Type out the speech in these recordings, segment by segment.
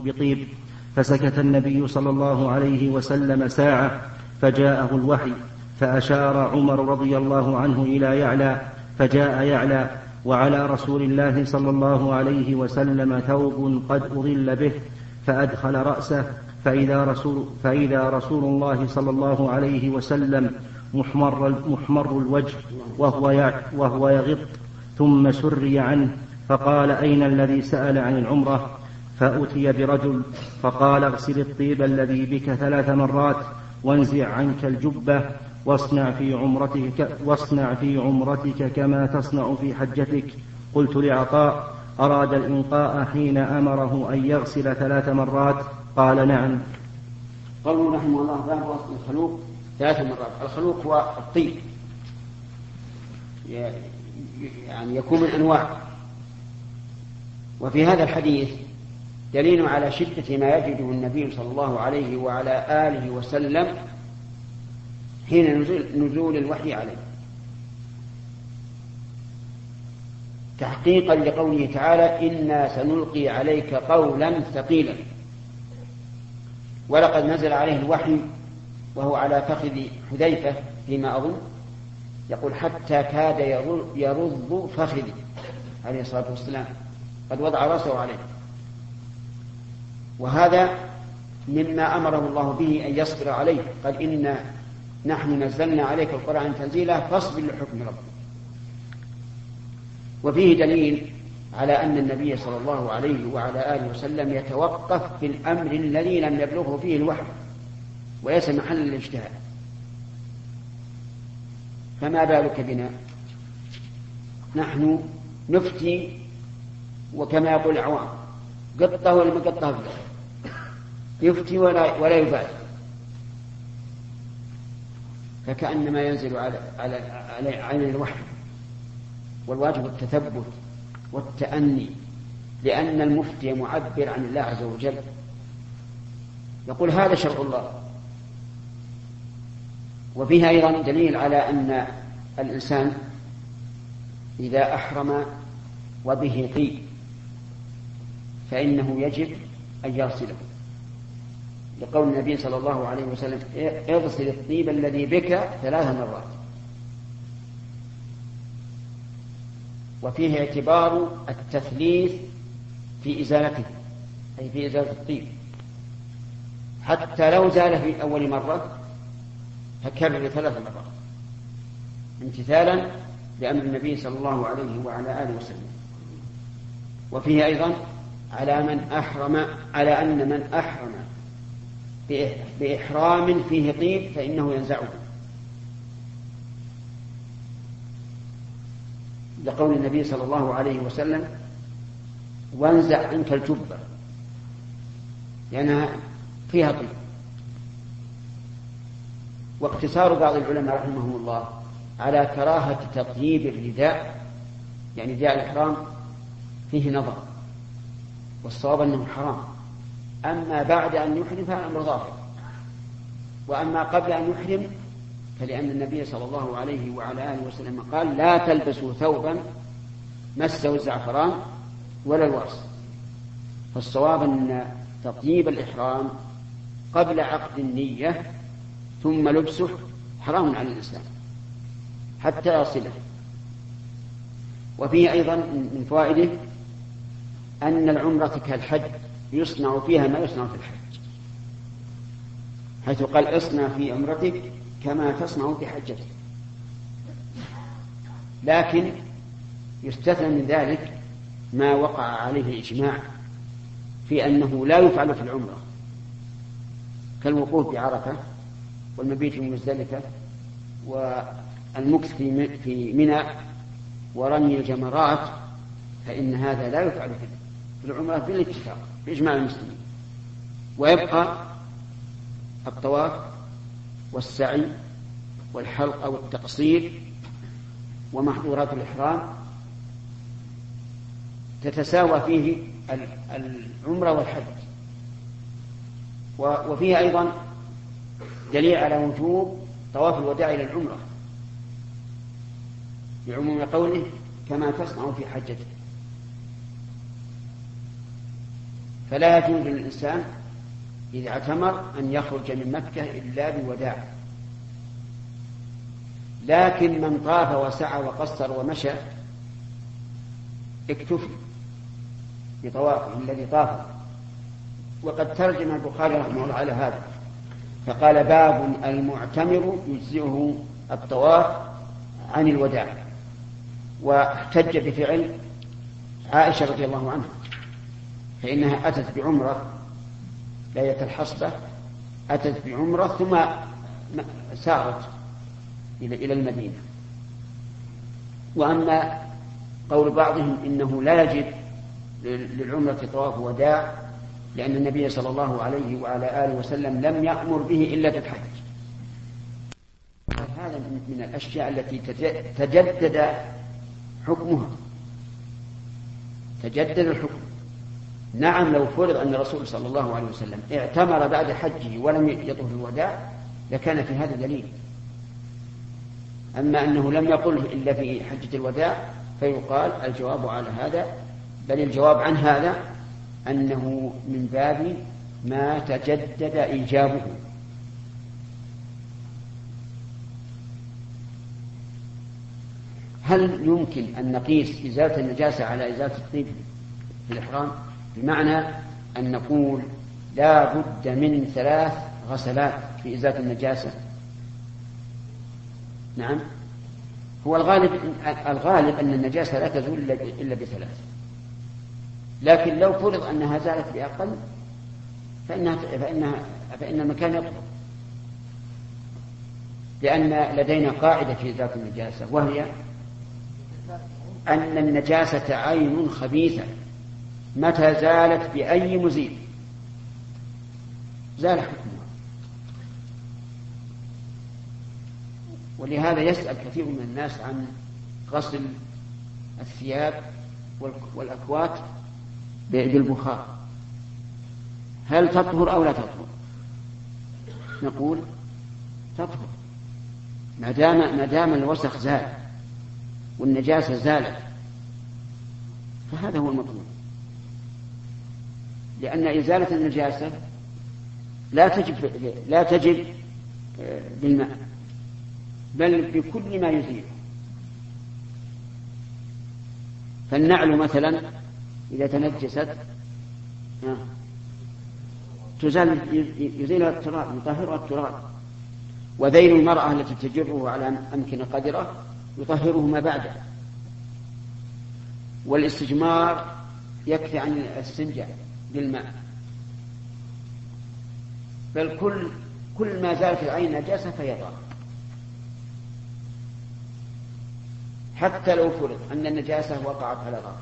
بطيب. فسكت النبي صلى الله عليه وسلم ساعة فجاءه الوحي فأشار عمر رضي الله عنه إلى يعلى فجاء يعلى وعلى رسول الله صلى الله عليه وسلم ثوب قد أظل به فأدخل رأسه فإذا رسول, فإذا رسول الله صلى الله عليه وسلم محمر, محمر الوجه وهو, وهو يغط ثم سري عنه فقال أين الذي سأل عن العمرة؟ فأتي برجل فقال اغسل الطيب الذي بك ثلاث مرات وانزع عنك الجبة واصنع في عمرتك واصنع في عمرتك كما تصنع في حجتك. قلت لعطاء أراد الإنقاء حين أمره أن يغسل ثلاث مرات؟ قال نعم. قوله رحمه الله باب وصل الخلوق ثلاث مرات. الخلوق هو الطيب. يعني يكون من أنواع. وفي هذا الحديث دليل على شدة ما يجده النبي صلى الله عليه وعلى آله وسلم حين نزول, نزول الوحي عليه. تحقيقا لقوله تعالى إنا سنلقي عليك قولا ثقيلا ولقد نزل عليه الوحي وهو على فخذ حذيفة فيما أظن يقول حتى كاد يرض فخذي عليه الصلاة والسلام. قد وضع رأسه عليه. وهذا مما أمره الله به أن يصبر عليه. قال إنا نحن نزلنا عليك القرآن تنزيلا فاصبر لحكم ربك. وفيه دليل على أن النبي صلى الله عليه وعلى آله وسلم يتوقف في الأمر الذي لم يبلغه فيه الوحي وليس محل الاجتهاد فما بالك بنا؟ نحن نفتي وكما يقول العوام قطة ولا ما قطة يفتي ولا ولا يبالي. فكأنما ينزل على على على عين الوحي. والواجب التثبت والتأني لأن المفتي معبر عن الله عز وجل. يقول هذا شرع الله. وفيها أيضا دليل على أن الإنسان إذا أحرم وبه طيب فإنه يجب أن يغسله. لقول النبي صلى الله عليه وسلم اغسل الطيب الذي بك ثلاث مرات. وفيه اعتبار التثليث في إزالته أي في إزالة الطيب. حتى لو زال في أول مرة فكرر ثلاث مرات امتثالا لأمر النبي صلى الله عليه وعلى آله وسلم. وفيه أيضا على من أحرم على أن من أحرم بإحرام فيه طيب فإنه ينزعه. لقول النبي صلى الله عليه وسلم وانزع عنك الجبة. لأنها فيها طيب. واقتصار بعض العلماء رحمهم الله على كراهة تطيب الرداء يعني رداء الإحرام فيه نظر. والصواب أنه حرام. أما بعد أن يحرم فالأمر ظاهر. وأما قبل أن يحرم فلأن النبي صلى الله عليه وعلى آله وسلم قال لا تلبسوا ثوبا مسه الزعفران ولا الورس. فالصواب أن تطيب الإحرام قبل عقد النية ثم لبسه حرام على الإنسان حتى يصله. وفيه أيضا من فوائده أن العمرة كالحج. يصنع فيها ما يصنع في الحج. حيث قال اصنع في عمرتك كما تصنع في حجتك. لكن يستثنى من ذلك ما وقع عليه الإجماع في أنه لا يفعل في العمرة. كالوقوف بعرفة والمبيت في مزدلفة والمكث في منى ورمي الجمرات فإن هذا لا يفعل في العمرة بالاتفاق. بإجماع المسلمين. ويبقى الطواف والسعي والحلق أو التقصير ومحظورات الإحرام تتساوى فيه العمرة والحج. وفيه أيضا دليل على وجوب طواف الوداع إلى العمرة بعموم قوله كما تصنع في حجتك فلا يجوز للإنسان إذا اعتمر أن يخرج من مكة إلا بوداع. لكن من طاف وسعى وقصر ومشى اكتفي بطوافه الذي طاف وقد ترجم البخاري رحمه الله على هذا فقال باب المعتمر يجزئه الطواف عن الوداع. واحتج بفعل عائشة رضي الله عنها. فإنها أتت بعمرة ليلة الحصبة أتت بعمرة ثم سارت إلى المدينة. وأما قول بعضهم إنه لا يجب للعمرة طواف وداع لأن النبي صلى الله عليه وعلى آله وسلم لم يأمر به إلا في الحج. هذا من الأشياء التي تجدد حكمها. تجدد الحكم. نعم لو فرض أن الرسول صلى الله عليه وسلم اعتمر بعد حجه ولم يطف الوداع لكان في هذا دليل. أما أنه لم يقله إلا في حجة الوداع فيقال الجواب على هذا بل الجواب عن هذا أنه من باب ما تجدد إيجابه. هل يمكن أن نقيس إزالة النجاسة على إزالة الطيب في الإحرام؟ بمعنى أن نقول لا بد من ثلاث غسلات في إزالة النجاسة. نعم. هو الغالب الغالب أن النجاسة لا تزول إلا بثلاث. لكن لو فرض أنها زالت بأقل فإنها فإنها فإن المكان يطهر. لأن لدينا قاعدة في ذات النجاسة وهي أن النجاسة عين خبيثة. متى زالت بأي مزيل. زال حكمها ولهذا يسأل كثير من الناس عن غسل الثياب والأكوات بالبخار هل تطهر أو لا تطهر؟ نقول تطهر. ما دام ما دام الوسخ زال والنجاسة زالت فهذا هو المطلوب. لأن إزالة النجاسة لا تجب لا تجب آه، بالماء بل بكل ما يزيله فالنعل مثلا إذا تنجست آه، تزال يزيلها التراب يطهرها التراب. وذيل المرأة التي تجره على أمكنة قدرة يطهره ما بعده. والاستجمار يكفي عن الاستنجاء. بالماء. بل كل كل ما زالت العين نجاسة طاهرة حتى لو فرض أن النجاسة وقعت على الأرض.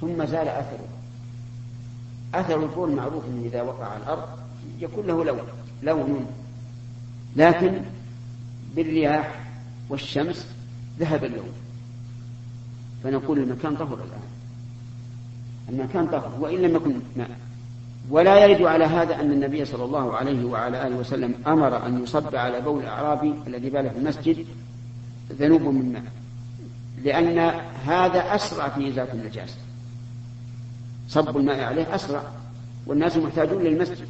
ثم زال أثره. أثر البول معروف أنه إذا وقع على الأرض يكون له لون لون لكن بالرياح والشمس ذهب اللون. فنقول المكان طهر الآن. المكان طهر وإن لم يكن ماء. ولا يرد على هذا أن النبي صلى الله عليه وعلى آله وسلم أمر أن يصب على بول الأعرابي الذي بال في المسجد ذنوب من ماء لأن هذا أسرع في إزالة النجاسة. صب الماء عليه أسرع والناس محتاجون للمسجد.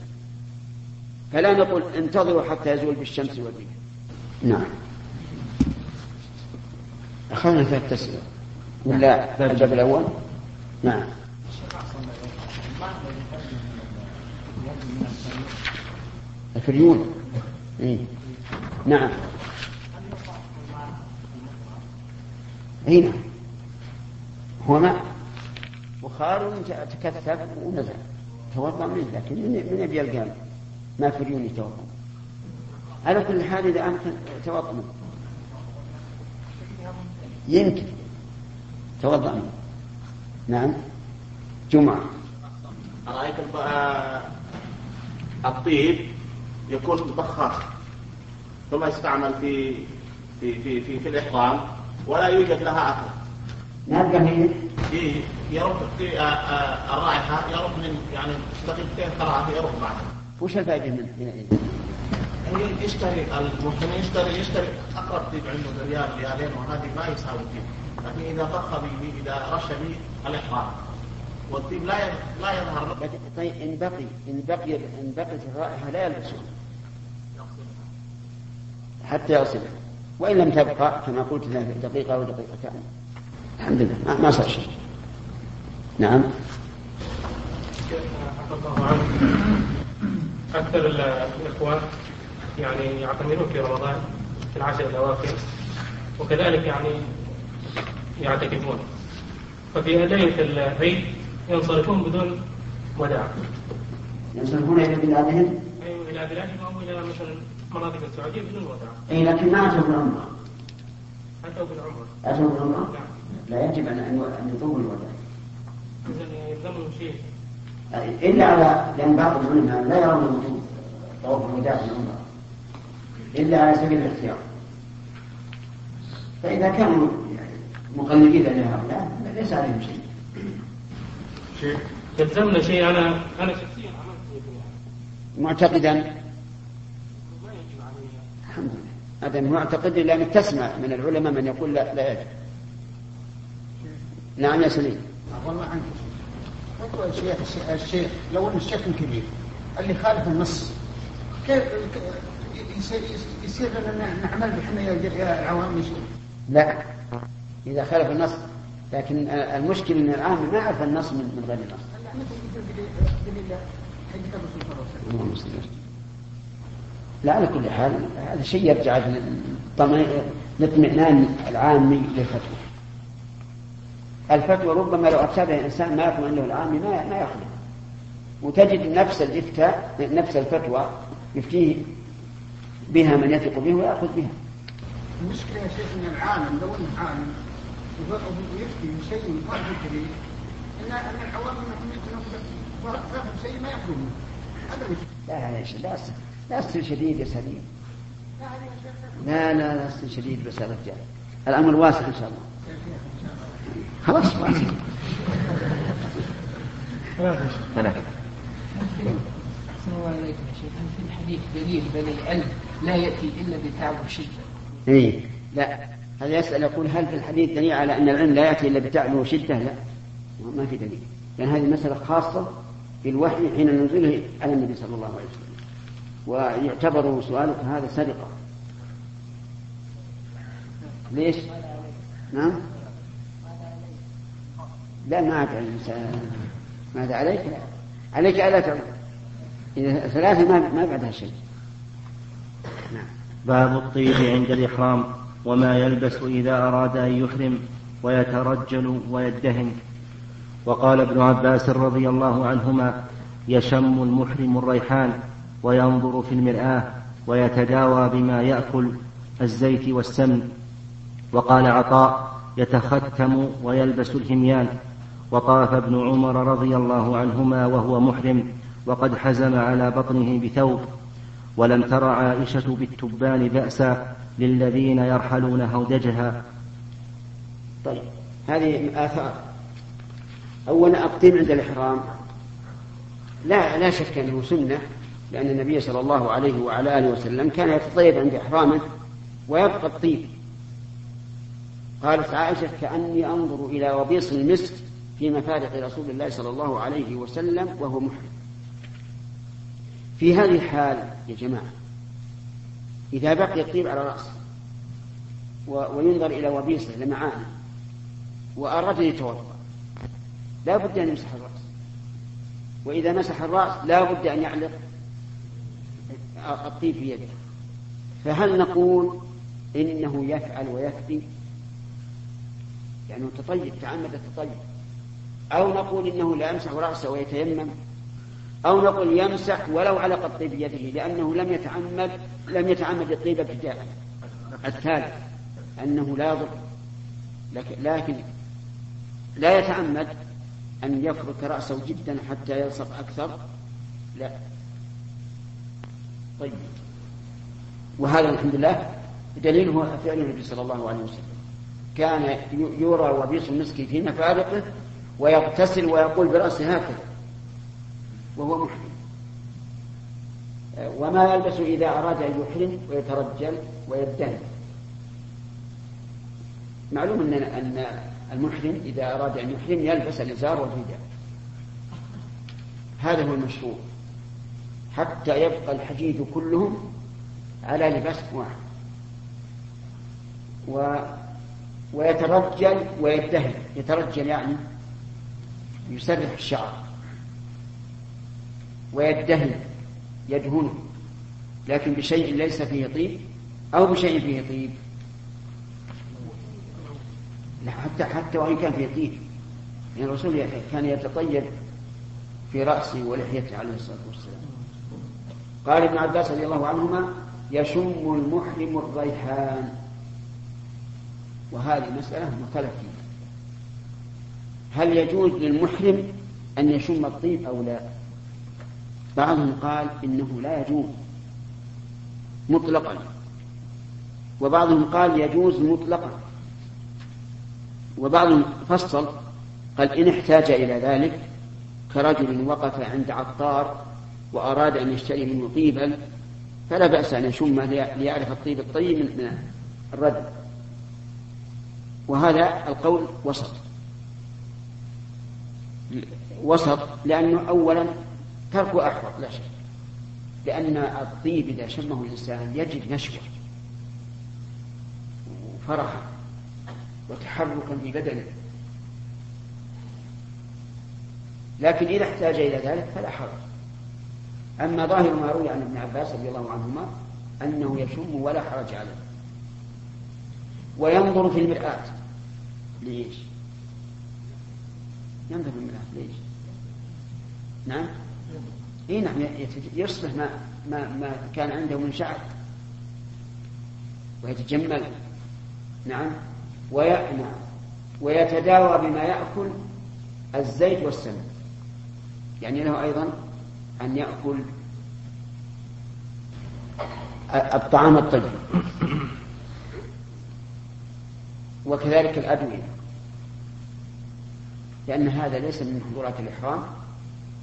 فلا نقول انتظروا حتى يزول بالشمس والريح نعم. أخذنا في التسعة ولا الباب الأول؟ نعم. الفريون إيه؟ نعم. هنا نعم. هو ماء بخار تكثف ونزل. توضأ منه لكن من من يبي القلب ما فريون يتوضأ. على كل حال إذا امكن توضأ منه. يمكن. توضأ منه. نعم. جمعة. رأيت الطيب يكون بخاخ ثم يستعمل في في في في, في الإحرام ولا يوجد لها أثر. نبقى هي إيه يرد في آه، آه، الرائحة يرد من يعني دقيقتين ثلاثة يرد بعدها. وش الفائدة من من يعني يشتري الممكن يشتري يشتري أقرب طيب عنده ريال ريالين وهذه ما يساوي فيه لكن إذا طخ به إذا رش به الإحرام والطيب لا لا يظهر. طيب إن بقي إن بقي إن بقيت الرائحة لا يلبسه حتى يغسلها وإن لم تبقى كما قلت دقيقة أو دقيقتان. الحمد لله. ما صار شيء. نعم. أكثر الإخوان يعني يعتمرون في رمضان في العشر الأواخر وكذلك يعني يعتكفون. ففي ليلة العيد ينصرفون بدون وداع. ينصرفون إلى بلادهم؟ أيوة إلى بلادهم أو إلى مثلا مناطق السعودية بدون وداع أي لكن ما أتوا بالعمرة أتوا بالعمرة أتوا بالعمرة؟ نعم. لا يجب أن أن يطول الوداع إذا يلزمهم شيء إلا على لأن بعض العلماء لا يرون وجود طواف الوداع في العمرة إلا على سبيل الاختيار. فإذا كانوا مقلدين لهؤلاء ليس عليهم شيء. شيء يلزمنا شيء أنا أنا شخصيا عملت معتقدا؟ الحمد لله هذا معتقد لأنك تسمع من العلماء من يقول لا, لا يجب. نعم يا سليم. والله عنك الشيخ الشيخ لو أن الشيخ كبير اللي خالف النص كيف يصير يصير لنا نعمل بحنا يا يصير لا. إذا خالف النص لكن المشكلة أن العام ما يعرف النص من غير النص دليل حديث الرسول صلى الله عليه وسلم اللهم صل وسلم. لا على كل حال هذا شيء يرجع للاطمئنان العامي للفتوى. الفتوى ربما لو أفسدها الإنسان ما يكون عنده العامي ما ما يأخذها وتجد نفس الإفتاء نفس الفتوى يفتيه بها من يثق به ويأخذ بها. المشكلة يا شيخ إن العالم لو انه عالم ويفتي شيء ما في دليل ان إن العوام فاهم شيء ما هذا المشكلة. لا شيخ لا لا أصل شديد يا سليم لا شيخ لا أصل شديد بس يا رجال الأمر واسع إن شاء الله خلاص واسع أحسن الله إليكم يا شيخ في الحديث دليل بل العلم لا يأتي إلا بتعب الشدة إيه لا هذا يسأل يقول هل في الحديث دليل على أن العلم لا يأتي إلا بتعب وشدة لا ما في دليل لأن هذه مسألة خاصة بالوحي حين نزوله على النبي صلى الله عليه وسلم. ويعتبر سؤالك هذا سرقة. ليش؟ نعم؟ لا ما عاد علم ماذا عليك؟ عليك ألا تعلم إذا ثلاثة ما ما بعدها شيء. نعم. باب الطيب عند الإحرام وما يلبس إذا أراد أن يحرم ويترجل ويدهن. وقال ابن عباس رضي الله عنهما يشم المحرم الريحان وينظر في المرآة ويتداوى بما يأكل الزيت والسمن. وقال عطاء يتختم ويلبس الهميان. وطاف ابن عمر رضي الله عنهما وهو محرم وقد حزم على بطنه بثوب. ولم تر عائشة بالتبان بأسا للذين يرحلون هودجها. طيب هذه آثار. أولا الطيب عند الإحرام. لا لا شك أنه سنة لأن النبي صلى الله عليه وعلى آله وسلم كان يتطيب عند إحرامه ويبقى الطيب. قالت عائشة كأني أنظر إلى وبيص المسك في مفارق رسول الله صلى الله عليه وسلم وهو محرم. في هذه الحال يا جماعة إذا بقي الطيب على رأسه وينظر إلى وبيصه لمعانه وأراد أن يتوضأ لا بد أن يمسح الرأس. وإذا مسح الرأس لا بد أن يعلق الطيب في يده. فهل نقول إنه يفعل ويكفي؟ يعني تطيب تعمد التطيب. أو نقول إنه لا يمسح رأسه ويتيمم. أو نقول يمسح ولو علق الطيب بيده لأنه لم يتعمد لم يتعمد الطيب ابتداء الثالث أنه لا يضر لكن لا يتعمد. أن يفرك رأسه جدا حتى يلصق أكثر؟ لا. طيب. وهذا الحمد لله دليل هو فعل النبي صلى الله عليه وسلم. كان يرى وبيص المسك في مفارقه ويغتسل ويقول برأسه هكذا. وهو محرم. وما يلبس إذا أراد أن يحرم ويترجل ويدهن معلوم أن أن المحرم إذا أراد أن يحرم يلبس الإزار والرداء هذا هو المشروع. حتى يبقى الحديث كلهم على لباس واحد. و ويترجل ويدهن. يترجل يعني يسرح الشعر. ويدهن. يدهنه. لكن بشيء ليس فيه طيب أو بشيء فيه طيب. حتى حتى وإن كان فيه طيب يعني الرسول كان يتطيب في رأسه ولحيته عليه الصلاة والسلام. قال ابن عباس رضي الله عنهما يشم المحرم الريحان. وهذه مسألة مختلف فيها هل يجوز للمحرم أن يشم الطيب أو لا؟ بعضهم قال إنه لا يجوز. مطلقا. وبعضهم قال يجوز مطلقا. وبعضهم فصل قال إن احتاج إلى ذلك كرجل وقف عند عطار وأراد أن يشتري منه طيبا فلا بأس أن يشمه ليعرف الطيب الطيب من الردم وهذا القول وسط. وسط لأنه أولا تركه أحوط لا شك. لأن الطيب إذا شمه الإنسان يجد نشوة وفرحا وتحركا في بدنه. لكن إذا احتاج إلى ذلك فلا حرج. أما ظاهر ما روي عن ابن عباس رضي الله عنهما أنه يشم ولا حرج عليه. وينظر في المرآة. ليش؟ ينظر في المرآة. ليش؟ نعم؟ اي نعم يصلح ما ما ما كان عنده من شعر. ويتجمل. نعم؟ وي... نعم ويتداوى بما يأكل الزيت والسمن يعني له أيضا أن يأكل الطعام الطيب. وكذلك الأدوية. لأن هذا ليس من محظورات الإحرام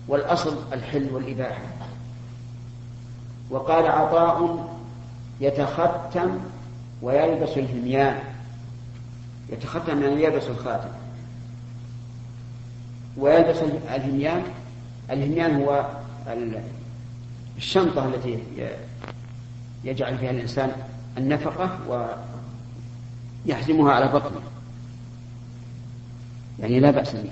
والأصل الحل والإباحة. وقال عطاء يتختم ويلبس الهميان. يتختم يعني يلبس الخاتم ويلبس الهميان. الهميان هو الشنطة التي يجعل فيها الإنسان النفقة ويحزمها على بطنه. يعني لا بأس به.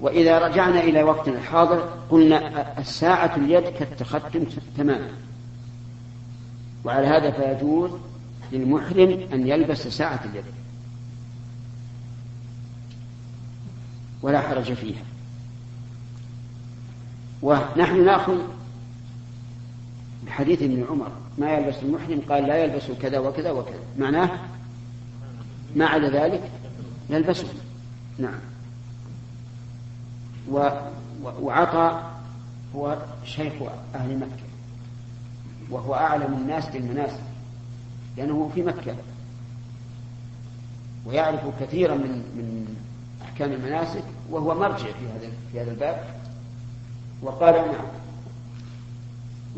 وإذا رجعنا إلى وقتنا الحاضر قلنا الساعة اليد كالتختم تماما. وعلى هذا فيجوز للمحرم أن يلبس ساعة اليد. ولا حرج فيها. ونحن نأخذ بحديث ابن عمر ما يلبس المحرم؟ قال لا يلبس كذا وكذا وكذا. معناه ما عدا ذلك؟ يلبسه نعم. و وعطى هو شيخ أهل مكة وهو أعلم الناس بالمناسك. لأنه في مكة. ويعرف كثيرا من من أحكام المناسك وهو مرجع في هذا في هذا الباب. وقال نعم.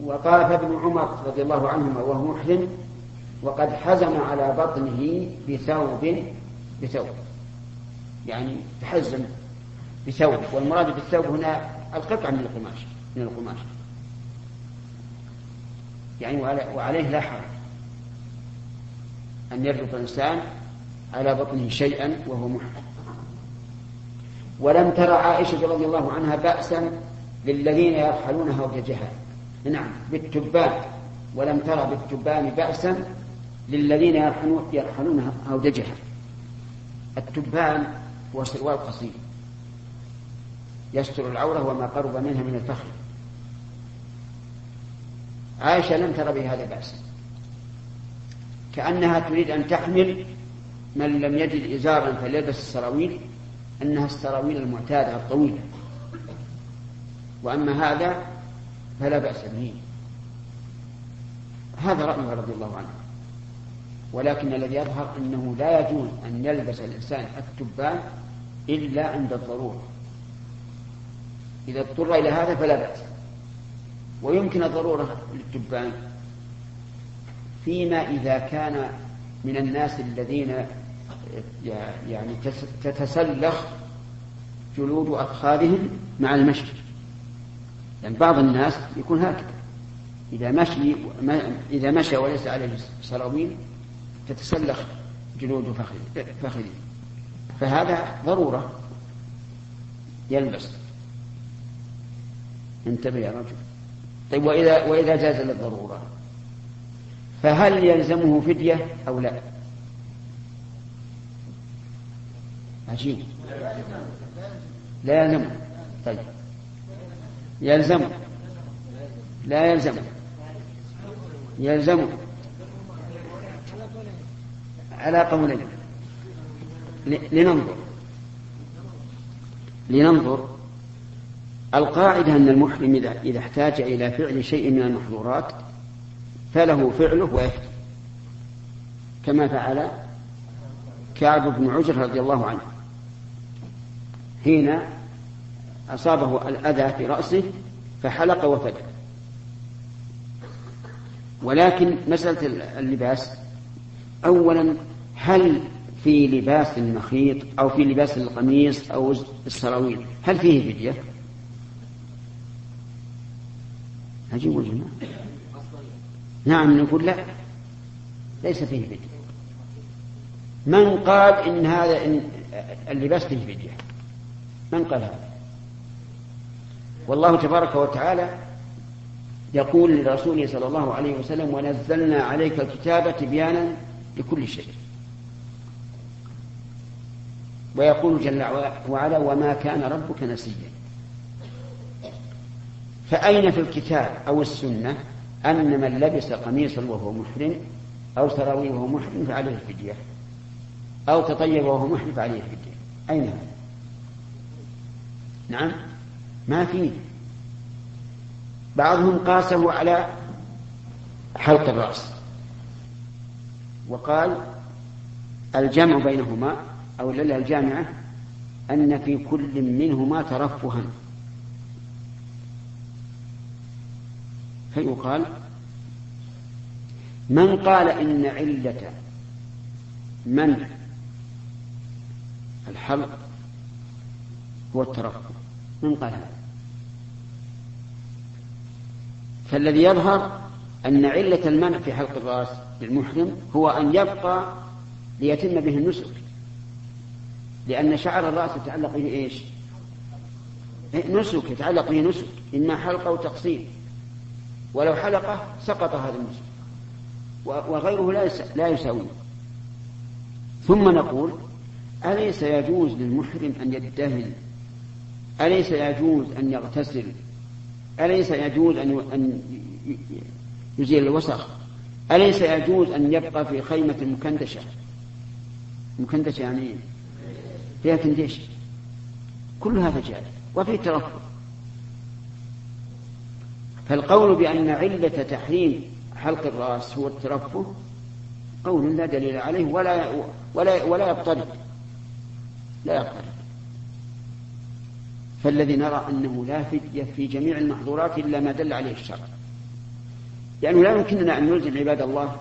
وقال ابن عمر رضي الله عنهما وهو محرم وقد حزم على بطنه بثوب بثوب. يعني تحزم بثوب والمراد بالثوب هنا القطعة من القماش من القماش. يعني وعليه لا حرج. أن يربط الإنسان على بطنه شيئا وهو محرم. ولم ترى عائشة رضي الله عنها بأسا للذين يرحلون هودجها نعم بالتبان. ولم ترى بالتبان بأسا للذين يرحلون يرحلون هودجها التبان هو سروال قصير يستر العورة وما قرب منها من الفخذ عائشة لم تر بهذا بأس كأنها تريد أن تحمل من لم يجد إزارا فليلبس السراويل أنها السراويل المعتادة الطويلة. وأما هذا فلا بأس به. هذا رأيه رضي الله عنه. ولكن الذي يظهر أنه لا يجوز أن يلبس الإنسان التبان إلا عند الضرورة. إذا اضطر إلى هذا فلا بأس. ويمكن الضرورة للتبان. فيما إذا كان من الناس الذين يعني تتسلخ جلود أفخاذهم مع المشي. يعني بعض الناس يكون هكذا. إذا مشي إذا مشى وليس عليه سراويل تتسلخ جلود فخذه. فهذا ضرورة يلبس. انتبه يا رجل. طيب وإذا وإذا جاز للضرورة؟ فهل يلزمه فدية أو لا؟ عجيب. لا يلزم. طيب. يلزم. لا يلزم. يلزم. على قولين. لننظر. لننظر. القاعدة أن المحرم إذا احتاج إلى فعل شيء من المحظورات فله فعله ويفتي كما فعل كعب بن عجر رضي الله عنه. حين أصابه الأذى في رأسه فحلق وفدى. ولكن مسألة اللباس. أولا هل في لباس المخيط أو في لباس القميص أو السراويل هل فيه فدية؟ عجيب الجماعة نعم نقول لا. ليس فيه فدية من قال إن هذا إن اللباس فيه فدية من قال هذا؟ والله تبارك وتعالى يقول لرسوله صلى الله عليه وسلم ونزلنا عليك الكتاب تبيانا لكل شيء. ويقول جل وعلا وما كان ربك نسيا. فأين في الكتاب أو السنة؟ أن من لبس قميصا وهو محرم أو سراويل وهو محرم فعليه الفدية. أو تطيب وهو محرم فعليه الفدية. أين؟ نعم ما في. بعضهم قاسه على حلق الرأس. وقال الجمع بينهما أو العلة الجامعة أن في كل منهما ترفها. فيقال من قال إن علة منع الحلق هو الترفه من قال هذا؟ فالذي يظهر أن علة المنع في حلق الرأس للمحرم هو أن يبقى ليتم به النسك. لأن شعر الرأس يتعلق به إيش؟ إيه، نسك يتعلق به نسك. إما حلقة أو تقصير. ولو حلقة سقط هذا النسك وغيره لا لا يساويه ثم نقول أليس يجوز للمحرم أن يدهن؟ أليس يجوز أن يغتسل؟ أليس يجوز أن أن يزيل الوسخ؟ أليس يجوز أن يبقى في خيمة مكندشة؟ مكندشة يعني فيها كنديش كل هذا جائز. وفيه ترفض فالقول بأن علة تحريم حلق الرأس هو الترفه قول لا دليل عليه ولا ولا ولا يضطرد لا يضطرد فالذي نرى أنه لا فدية في جميع المحظورات إلا ما دل عليه الشرع. يعني لا يمكننا أن نلزم عباد الله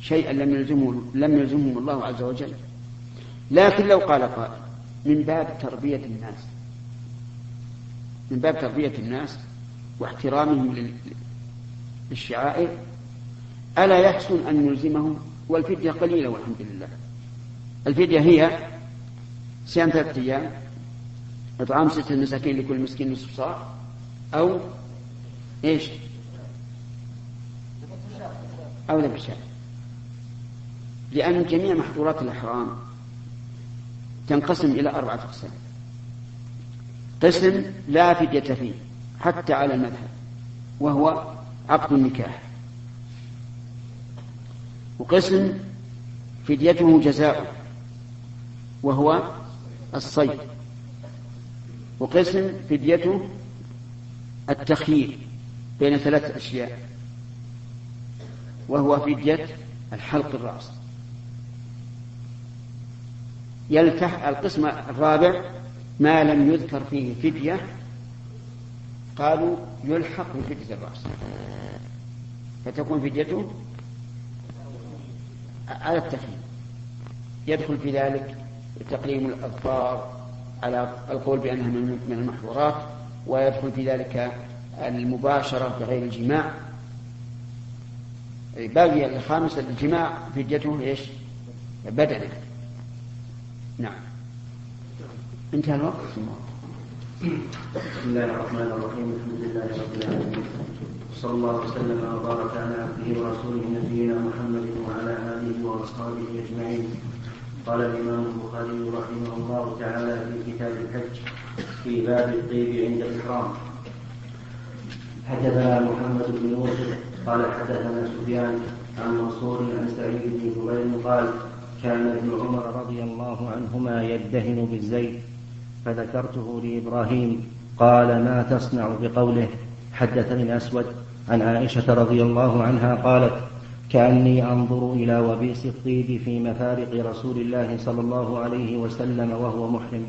شيئا لم يلزمه لم يلزمهم الله عز وجل. لكن لو قال قائل من باب تربية الناس من باب تربية الناس واحترامهم للشعائر ألا يحسن أن نلزمهم والفدية قليلة والحمد لله. الفدية هي صيام ثلاثة أيام إطعام ستة مساكين لكل مسكين نصف صاع أو إيش؟ أو ذبح شاة لأن جميع محظورات الإحرام تنقسم إلى أربعة أقسام. قسم لا فدية فيه. حتى على المذهب وهو عقد النكاح. وقسم فديته جزاء وهو الصيد. وقسم فديته التخيير بين ثلاث أشياء وهو فدية الحلق الرأس. يلتح القسم الرابع ما لم يذكر فيه فدية قالوا يلحق بفدية الرأس. فتكون فديته على التخييم. يدخل في ذلك تقليم الأظفار على القول بأنها من المحظورات ويدخل في ذلك المباشرة بغير الجماع. باقي الخامس الجماع فديته إيش؟ بدنه. نعم. انتهى الوقت. بسم الله الرحمن الرحيم. الحمد لله رب العالمين. صلى الله وسلم وبارك على عبده ورسوله نبينا محمد وعلى آله وأصحابه أجمعين. قال الإمام البخاري رحمه الله تعالى في كتاب الحج في باب الطيب عند الإحرام. حدثنا محمد بن يوسف قال حدثنا سفيان عن منصور عن سعيد بن جبير قال كان ابن عمر رضي الله عنهما يدهن بالزيت فذكرته لإبراهيم قال ما تصنع بقوله حدثني الاسود عن عائشة رضي الله عنها قالت كأني أنظر إلى وبيس الطيب في مفارق رسول الله صلى الله عليه وسلم وهو محرم.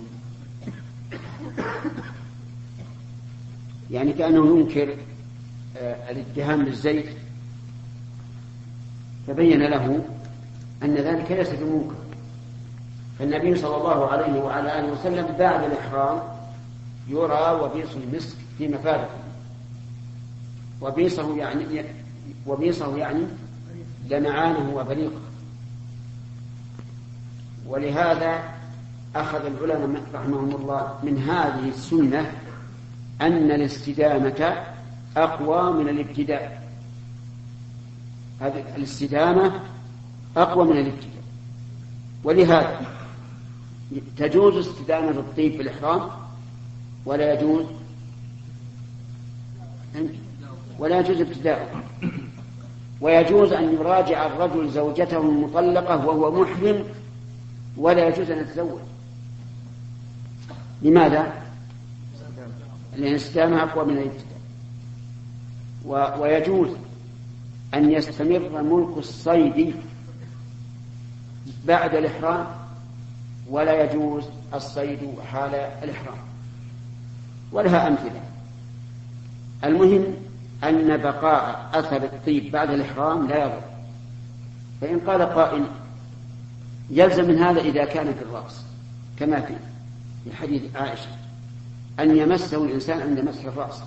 يعني كأنه ينكر آه، الاتهام بالزيت. فبين له أن ذلك ليس بمنكر. فالنبي صلى الله عليه وعلى آله وسلم بعد الإحرام يرى وبيص المسك في مفارقه. وبيصه يعني وبيصه يعني لمعانه وبريقه ولهذا أخذ العلماء رحمهم الله من هذه السنة أن الاستدامة أقوى من الابتداء. هذه الاستدامة أقوى من الابتداء. ولهذا تجوز استدامة الطيب في الإحرام ولا يجوز؟ ولا يجوز ابتداء ويجوز أن يراجع الرجل زوجته المطلقة وهو محرم ولا يجوز أن يتزوج. لماذا؟ لأن الاستدامة أقوى من الابتداء. ويجوز أن يستمر ملك الصيد بعد الإحرام ولا يجوز الصيد حال الإحرام. ولها أمثلة. المهم أن بقاء أثر الطيب بعد الإحرام لا يضر. فإن قال قائل يلزم من هذا إذا كان في الرأس كما في حديث عائشة أن يمسه الإنسان عند مسح الرأس.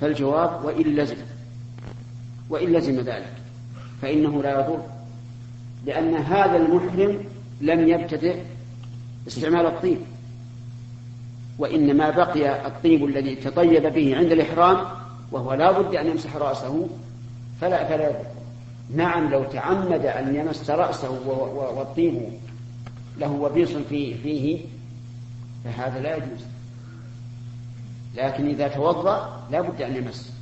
فالجواب وإن لزم وإن لزم ذلك فإنه لا يضر. لأن هذا المحرم لم يبتدئ استعمال الطيب وإنما بقي الطيب الذي تطيب به عند الإحرام وهو لا بد أن يمسح رأسه فلا فلا نعم لو تعمد أن يمس رأسه والطيب له وبيص فيه, فهذا لا يجوز. لكن إذا توضأ لا بد أن يمس.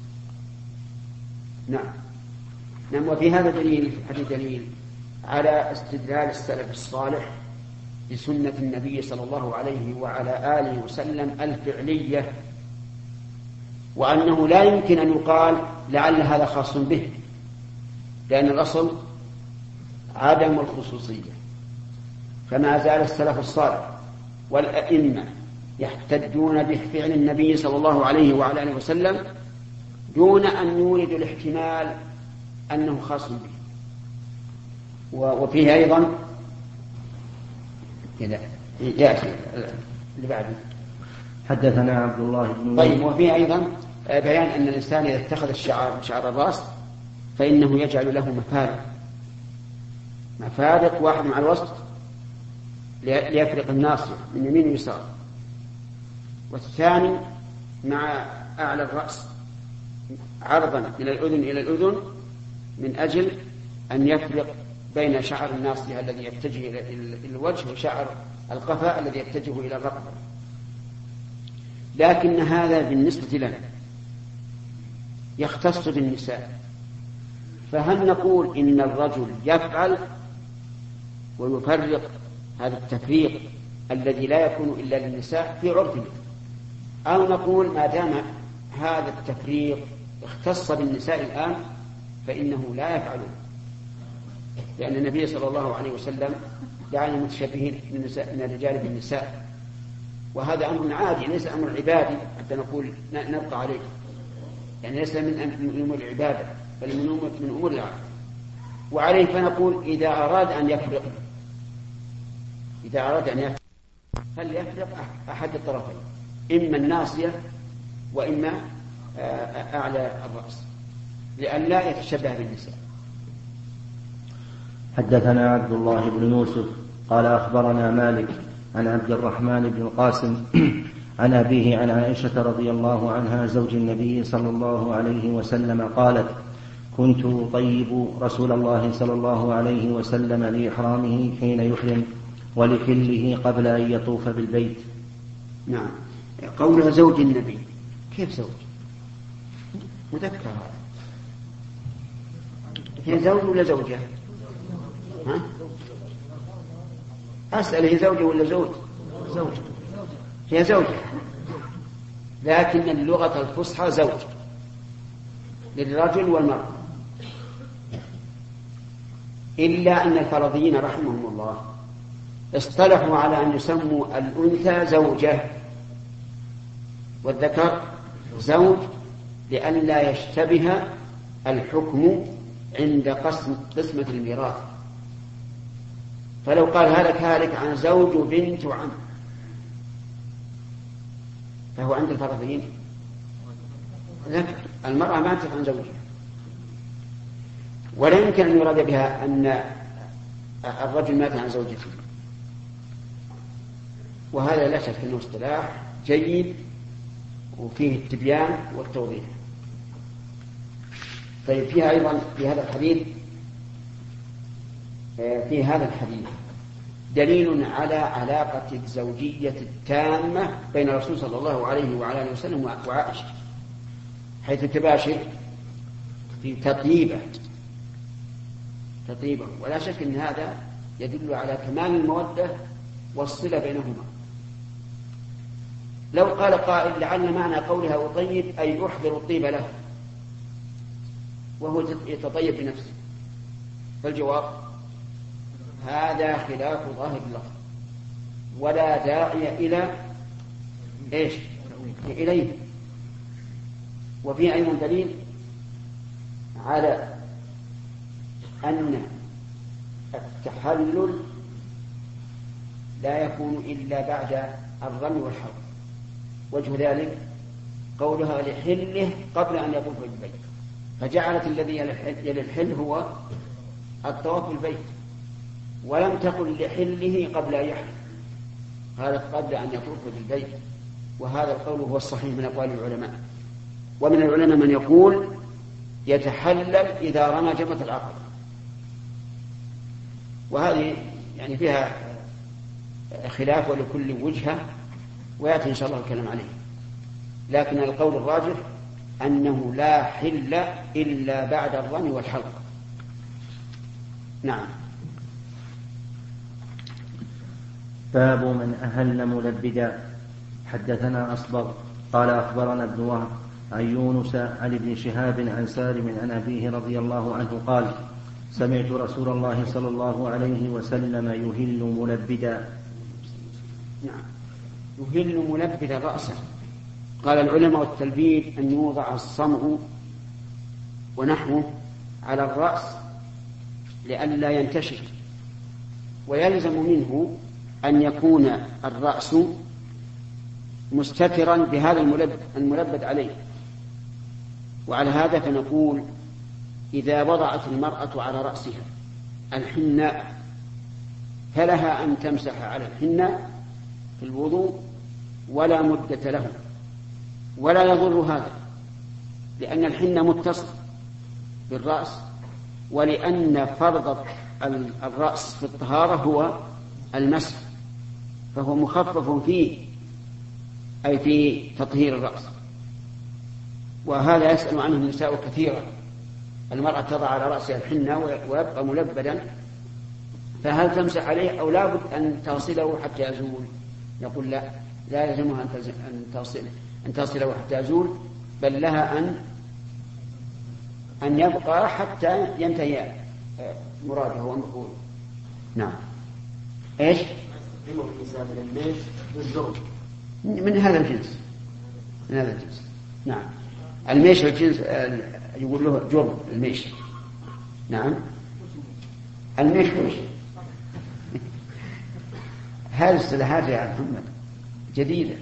نعم. نعم وفي هذا دليل هذا دليل. على استدلال السلف الصالح بسنة النبي صلى الله عليه وعلى آله وسلم الفعلية وأنه لا يمكن أن يقال لعل هذا خاص به لأن الأصل عدم الخصوصية. فما زال السلف الصالح والأئمة يحتجون بفعل النبي صلى الله عليه وعلى آله وسلم دون أن يوردوا الاحتمال أنه خاص به. وفيه أيضا كذا. يأتي. اللي بعده. حدثنا عبد الله بن طيب وفيه أيضا بيان أن الإنسان إذا اتخذ الشعر شعر الرأس فإنه يجعل له مفارق. مفارق واحد مع الوسط ليفرق الناصيه من يمين ويسار والثاني مع أعلى الرأس. عرضا من الأذن إلى الأذن من أجل أن يفرق بين شعر الناصية الذي يتجه إلى الوجه وشعر القفا الذي يتجه إلى الرقبة. لكن هذا بالنسبة لنا يختص بالنساء. فهل نقول إن الرجل يفعل ويفرق هذا التفريق الذي لا يكون إلا للنساء في عرفنا؟ أو نقول ما دام هذا التفريق اختص بالنساء الآن فإنه لا يفعله لأن النبي صلى الله عليه وسلم دعا المتشبهين من, الرجال بالنساء. وهذا أمر عادي ليس أمر عبادي حتى نقول نبقى عليه. يعني ليس من أمور العبادة بل من أمور العادة وعليه فنقول إذا أراد أن يفرق إذا أراد أن يفرق فليفرق أحد الطرفين؟ إما الناصية وإما آه، أعلى الرأس. لئلا يتشبه بالنساء. حدثنا عبد الله بن يوسف قال أخبرنا مالك عن عبد الرحمن بن القاسم عن أبيه عن عائشة رضي الله عنها زوج النبي صلى الله عليه وسلم قالت كنت أطيب رسول الله صلى الله عليه وسلم لإحرامه حين يحرم ولحله قبل أن يطوف بالبيت. نعم. قولها زوج النبي. كيف زوج؟ مذكر هي زوج ولا زوجة؟ ها؟ أسأل هي زوجة ولا زوج؟ زوجة هي زوجة. لكن اللغة الفصحى زوج. للرجل والمرأة. إلا أن الفرضيين رحمهم الله اصطلحوا على أن يسموا الأنثى زوجة. والذكر زوج لئلا يشتبه الحكم عند قسم قسمة الميراث. فلو قال هلك هالك عن زوج وبنت وعم. فهو عند الفرضيين. ذكر المرأة ماتت عن زوجها. ولا يمكن أن يراد بها أن الرجل مات عن زوجته. وهذا لا شك أنه اصطلاح جيد وفيه التبيان والتوضيح. طيب فيها أيضا في هذا الحديث في هذا الحديث. دليل على علاقة الزوجية التامة بين الرسول صلى الله عليه وعلى آله وسلم وعائشة حيث تباشر في تطيبة. تطيبة. ولا شك أن هذا يدل على كمال المودة والصلة بينهما. لو قال قائل لعل معنى قولها أطيب أي أحضر الطيب له وهو يتطيب بنفسه. فالجواب هذا خلاف ظاهر اللفظ. ولا داعي إلى إيش؟ إليه. وفي أيضا دليل على أن التحلل لا يكون إلا بعد الرمي والحرب. وجه ذلك قولها لحله قبل أن يطوف بالبيت فجعلت الذي يلي الحل هو الطواف بالبيت ولم تقل لحله قبل أن يحل. هذا قبل أن يطوف بالبيت وهذا القول هو الصحيح من أقوال العلماء. ومن العلماء من يقول يتحلل إذا رمى جمرة العقبة. وهذه يعني فيها خلاف ولكل وجهة ويأتي إن شاء الله الكلام عليه. لكن القول الراجح أنه لا حل إلا بعد الرمي والحلق. نعم. باب من أهل ملبدا. حدثنا أصبغ قال أخبرنا ابن وهب عن يونس عن ابن شهاب عن سالم عن أبيه رضي الله عنه قال سمعت رسول الله صلى الله عليه وسلم يهل ملبدا. نعم. يهل ملبدا رأسه. قال العلماء التلبيد أن يوضع الصمع ونحوه على الرأس لئلا ينتشر ويلزم منه أن يكون الرأس مستترا بهذا الملبد, عليه. وعلى هذا فنقول إذا وضعت المرأة على رأسها الحناء فلها أن تمسح على الحناء في الوضوء ولا مدة له. ولا يضر هذا لأن الحنة متصل بالرأس ولأن فرض الرأس في الطهارة هو المسح. فهو مخفف فيه أي في تطهير الرأس. وهذا يسأل عنه النساء كثيرا. المرأة تضع على رأسها الحنة ويبقى ملبدا فهل تمسح عليه أو لابد أن تصله حتى يزول؟ يقول لا لا يلزمها أن تصله أن تصله حتى يزول بل لها أن أن يبقى حتى ينتهي مراده ومقوله نعم. إيش؟ من هذا الجنس. من هذا الجنس. نعم. الميش الجنس يقول له جر الميش. نعم. الميش وش هذه الاصطلاحات يا محمد جديدة.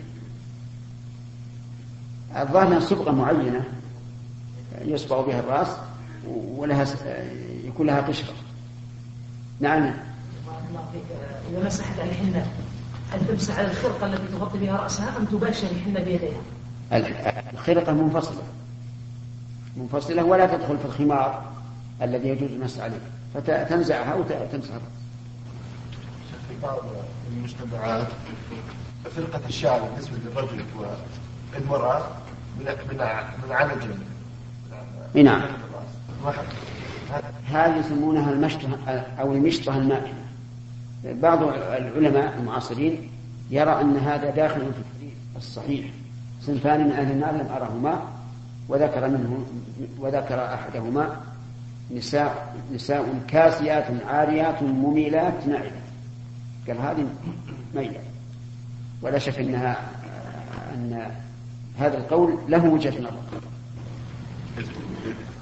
الظاهر صبغة معينة يصبغ بها الرأس ولها يكون لها قشرة. نعم. إذا مسحت الحنة هل تمسح على الخرقة التي تغطي بها رأسها أم تباشر الحنة بيديها؟ الخرقة منفصلة. منفصلة ولا تدخل في الخمار الذي يجوز المسح عليه. فتنزعها وتمسح في بعض المجتمعات فرقة الشعر بالنسبة للرجل والمرأة من من من على جنب نعم. هذه يسمونها المشطة أو المشطة المائنة بعض العلماء المعاصرين يرى أن هذا داخل في الحديث الصحيح. صنفان من أهل النار لم أرهما وذكر منه وذكر أحدهما نساء نساء كاسيات عاريات مميلات ناعمات قال هذه ميلة. ولا شك أنها أن هذا القول له وجهة نظر.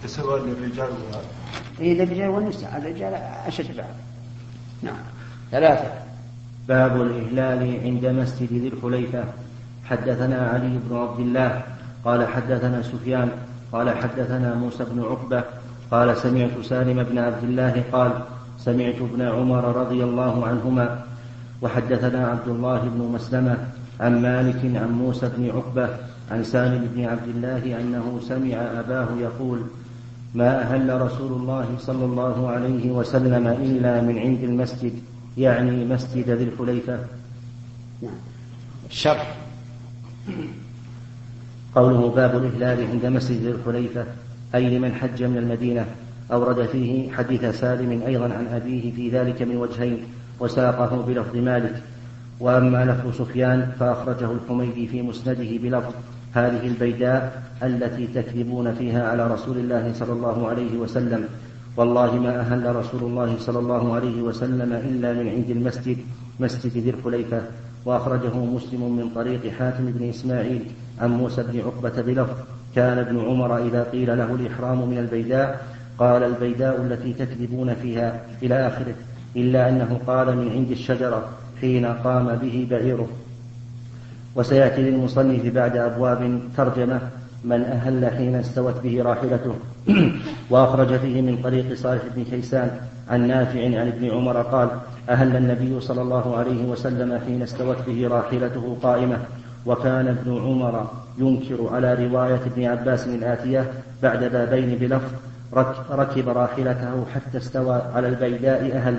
تسوى للرجال إيه للرجال والنساء. الرجال أشد بعد نعم. ثلاثة. باب الإهلال عند مسجد ذي الحليفة. حدثنا علي بن عبد الله قال حدثنا سفيان قال حدثنا موسى بن عقبة قال سمعت سالم بن عبد الله قال سمعت ابن عمر رضي الله عنهما. وحدثنا عبد الله بن مسلمة عن مالك عن موسى بن عقبة عن سالم بن عبد الله أنه سمع أباه يقول ما أهل رسول الله صلى الله عليه وسلم إلا من عند المسجد. يعني مسجد ذي الحليفة. الشرح قوله باب الإهلال عند مسجد ذي الحليفة أي لمن حج من المدينة أورد فيه حديث سالم أيضا عن أبيه في ذلك من وجهين وساقه بلفظ مالك. وأما لفظ سفيان فأخرجه الحميدي في مسنده بلفظ هذه البيداء التي تكذبون فيها على رسول الله صلى الله عليه وسلم. والله ما أهل رسول الله صلى الله عليه وسلم إلا من عند المسجد مسجد ذي الحليفة. وأخرجه مسلم من طريق حاتم بن إسماعيل عن موسى بن عقبة بلفظ كان ابن عمر إذا قيل له الإحرام من البيداء قال البيداء التي تكذبون فيها إلى آخره إلا أنه قال من عند الشجرة حين قام به بعيره. وسيأتي للمصنف بعد أبواب ترجمة من أهل حين استوت به راحلته وأخرج فيه من طريق صالح بن كيسان عن نافع عن ابن عمر قال أهل النبي صلى الله عليه وسلم حين استوت به راحلته قائمة وكان ابن عمر ينكر على رواية ابن عباس الآتية بعد بابين بلفظ ركب راحلته حتى استوى على البيداء أهل.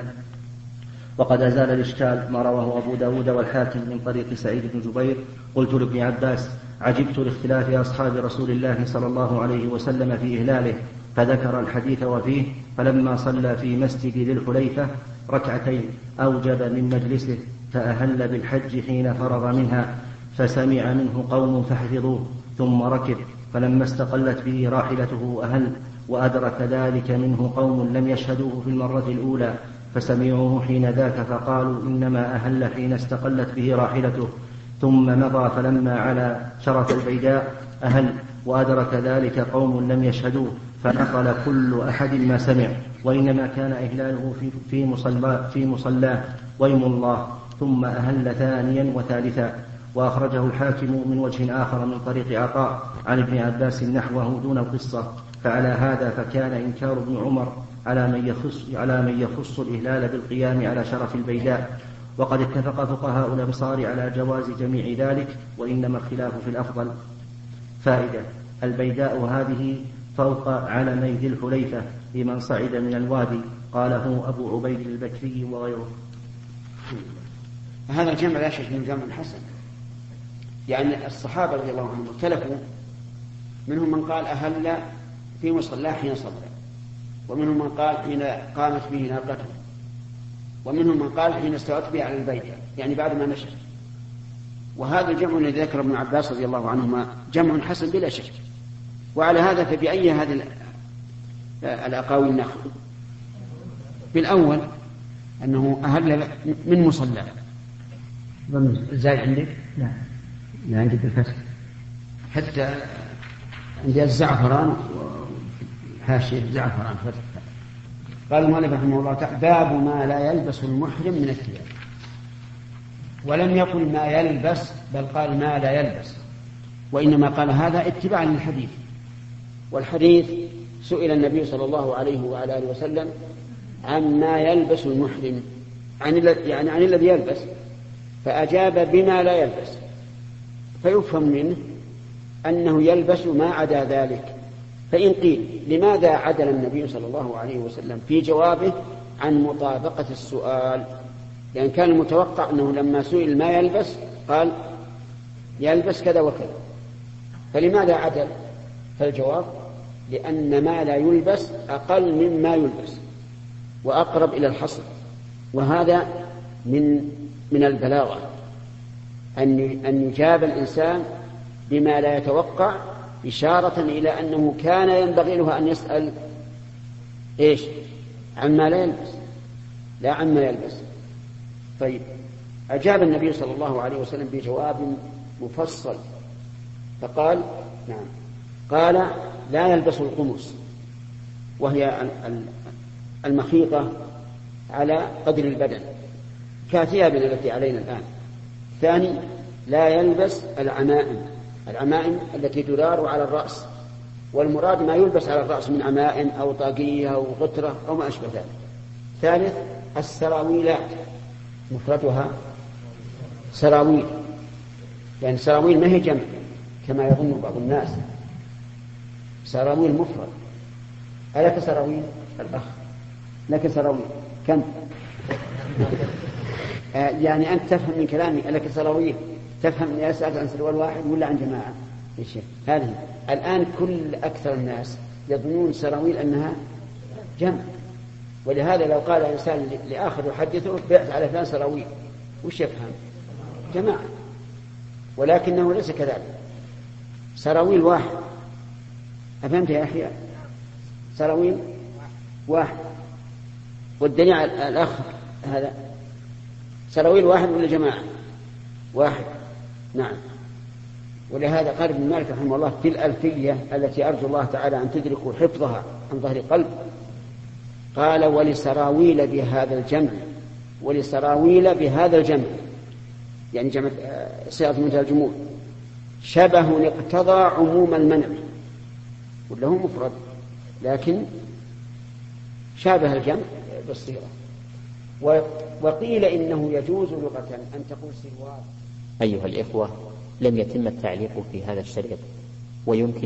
وقد أزال الإشكال ما رواه أبو داود والحاكم من طريق سعيد بن جبير. قلت لابن عباس عجبت لاختلاف أصحاب رسول الله صلى الله عليه وسلم في إهلاله فذكر الحديث وفيه فلما صلى في مسجد ذي الحليفة ركعتين أوجب من مجلسه فأهل بالحج حين فرغ منها فسمع منه قوم فحفظوه ثم ركب فلما استقلت به راحلته أهل وأدرك ذلك منه قوم لم يشهدوه في المرة الأولى فسمعوه حين ذاك فقالوا إنما أهل حين استقلت به راحلته. ثم مضى فلما على شرف البيداء أهل وأدرك ذلك قوم لم يشهدوه فنقل كل أحد ما سمع وإنما كان إهلاله في في مصلى في مصلاه ويم الله ثم أهل ثانيا وثالثا. وأخرجه الحاكم من وجه آخر من طريق عطاء عن ابن عباس نحوه دون القصة فعلى هذا فكان إنكار ابن عمر على من يخص على من يخص الإهلال بالقيام على شرف البيداء. وقد اتفق فقهاء الأمصار على جواز جميع ذلك وإنما الخلاف في الأفضل. فائدة البيداء هذه فوق علمي ذي الحليفة لمن صعد من الوادي قاله أبو عبيد البكري وغيره. هذا الجمع لا شك من جمع حسن. يعني الصحابة رضي الله عنهم اختلفوا. منهم من قال أهل في مصلاه حين صلى ومنهم من قال حين قامت به ناقته. ومنهم من قال حين استوت به على البيت يعني بعد ما مشى وهذا الجمع الذي ذكر ابن عباس رضي الله عنهما جمع حسن بلا شك. وعلى هذا فبأي هذه الأقاويل نأخذ؟ بالأول أنه أهل من مصلى. زايد عندك؟ لا لا عندي بالفتح. حتى عندي الزعفران حاشية الزعفران فتح. قال المؤلف رحمه الله تعالى باب ما لا يلبس المحرم من الثياب. ولم يقل ما يلبس بل قال ما لا يلبس. وإنما قال هذا اتباعا للحديث. والحديث سئل النبي صلى الله عليه وعلى آله وسلم عما يلبس المحرم عن يعني عن الذي يلبس. فأجاب بما لا يلبس. فيفهم منه أنه يلبس ما عدا ذلك. فإن قيل لماذا عدل النبي صلى الله عليه وسلم في جوابه عن مطابقة السؤال؟ لأن كان المتوقع أنه لما سئل ما يلبس؟ قال يلبس كذا وكذا. فلماذا عدل؟ فالجواب لأن ما لا يلبس أقل مما يلبس وأقرب إلى الحصر. وهذا من من البلاغة. أن أن يجاب الإنسان بما لا يتوقع إشارة إلى أنه كان ينبغي له أن يسأل إيش؟ عما لا يلبس. لا عما يلبس. طيب. أجاب النبي صلى الله عليه وسلم بجواب مفصل. فقال نعم. قال لا يلبس القمص. وهي المخيطة على قدر البدن. كثيابنا التي علينا الآن. ثاني لا يلبس العمائم. العمائم التي تدار على الرأس والمراد ما يلبس على الرأس من عمائم أو طاقية أو غترة أو ما أشبه ذلك. ثالث السراويلات. مفردها سراويل. يعني سراويل ما هي جمع كما يظن بعض الناس. سراويل مفرد. ألك سراويل الأخ. لك سراويل كم؟ آه، يعني أنت تفهم من كلامي ألك سراويل تفهم أني أسأل عن سروال واحد ولا عن جماعة يا شيخ؟ هذه. الآن كل أكثر الناس يظنون سراويل أنها جمع. ولهذا لو قال إنسان لآخر يحدثه بعت على فلان سراويل. وش يفهم؟ جماعة. ولكنه ليس كذلك. سراويل واحد. أفهمت يا أخي؟ سراويل واحد. والدليل الأخ هذا. سراويل واحد ولا جماعة؟ واحد. نعم. ولهذا قال ابن مالك رحمه الله في الألفية التي أرجو الله تعالى أن تدركوا حفظها عن ظهر قلب قال ولسراويل بهذا الجمع ولسراويل بهذا الجمع. يعني جمع صيغة منتهى الجموع شبه اقتضى عموم المنع. ولا هو مفرد لكن شابه الجمع بالصيغة. وقيل إنه يجوز لغة أن تقول سروال أيها الإخوة لم يتم التعليق في هذا الشريط ويمكن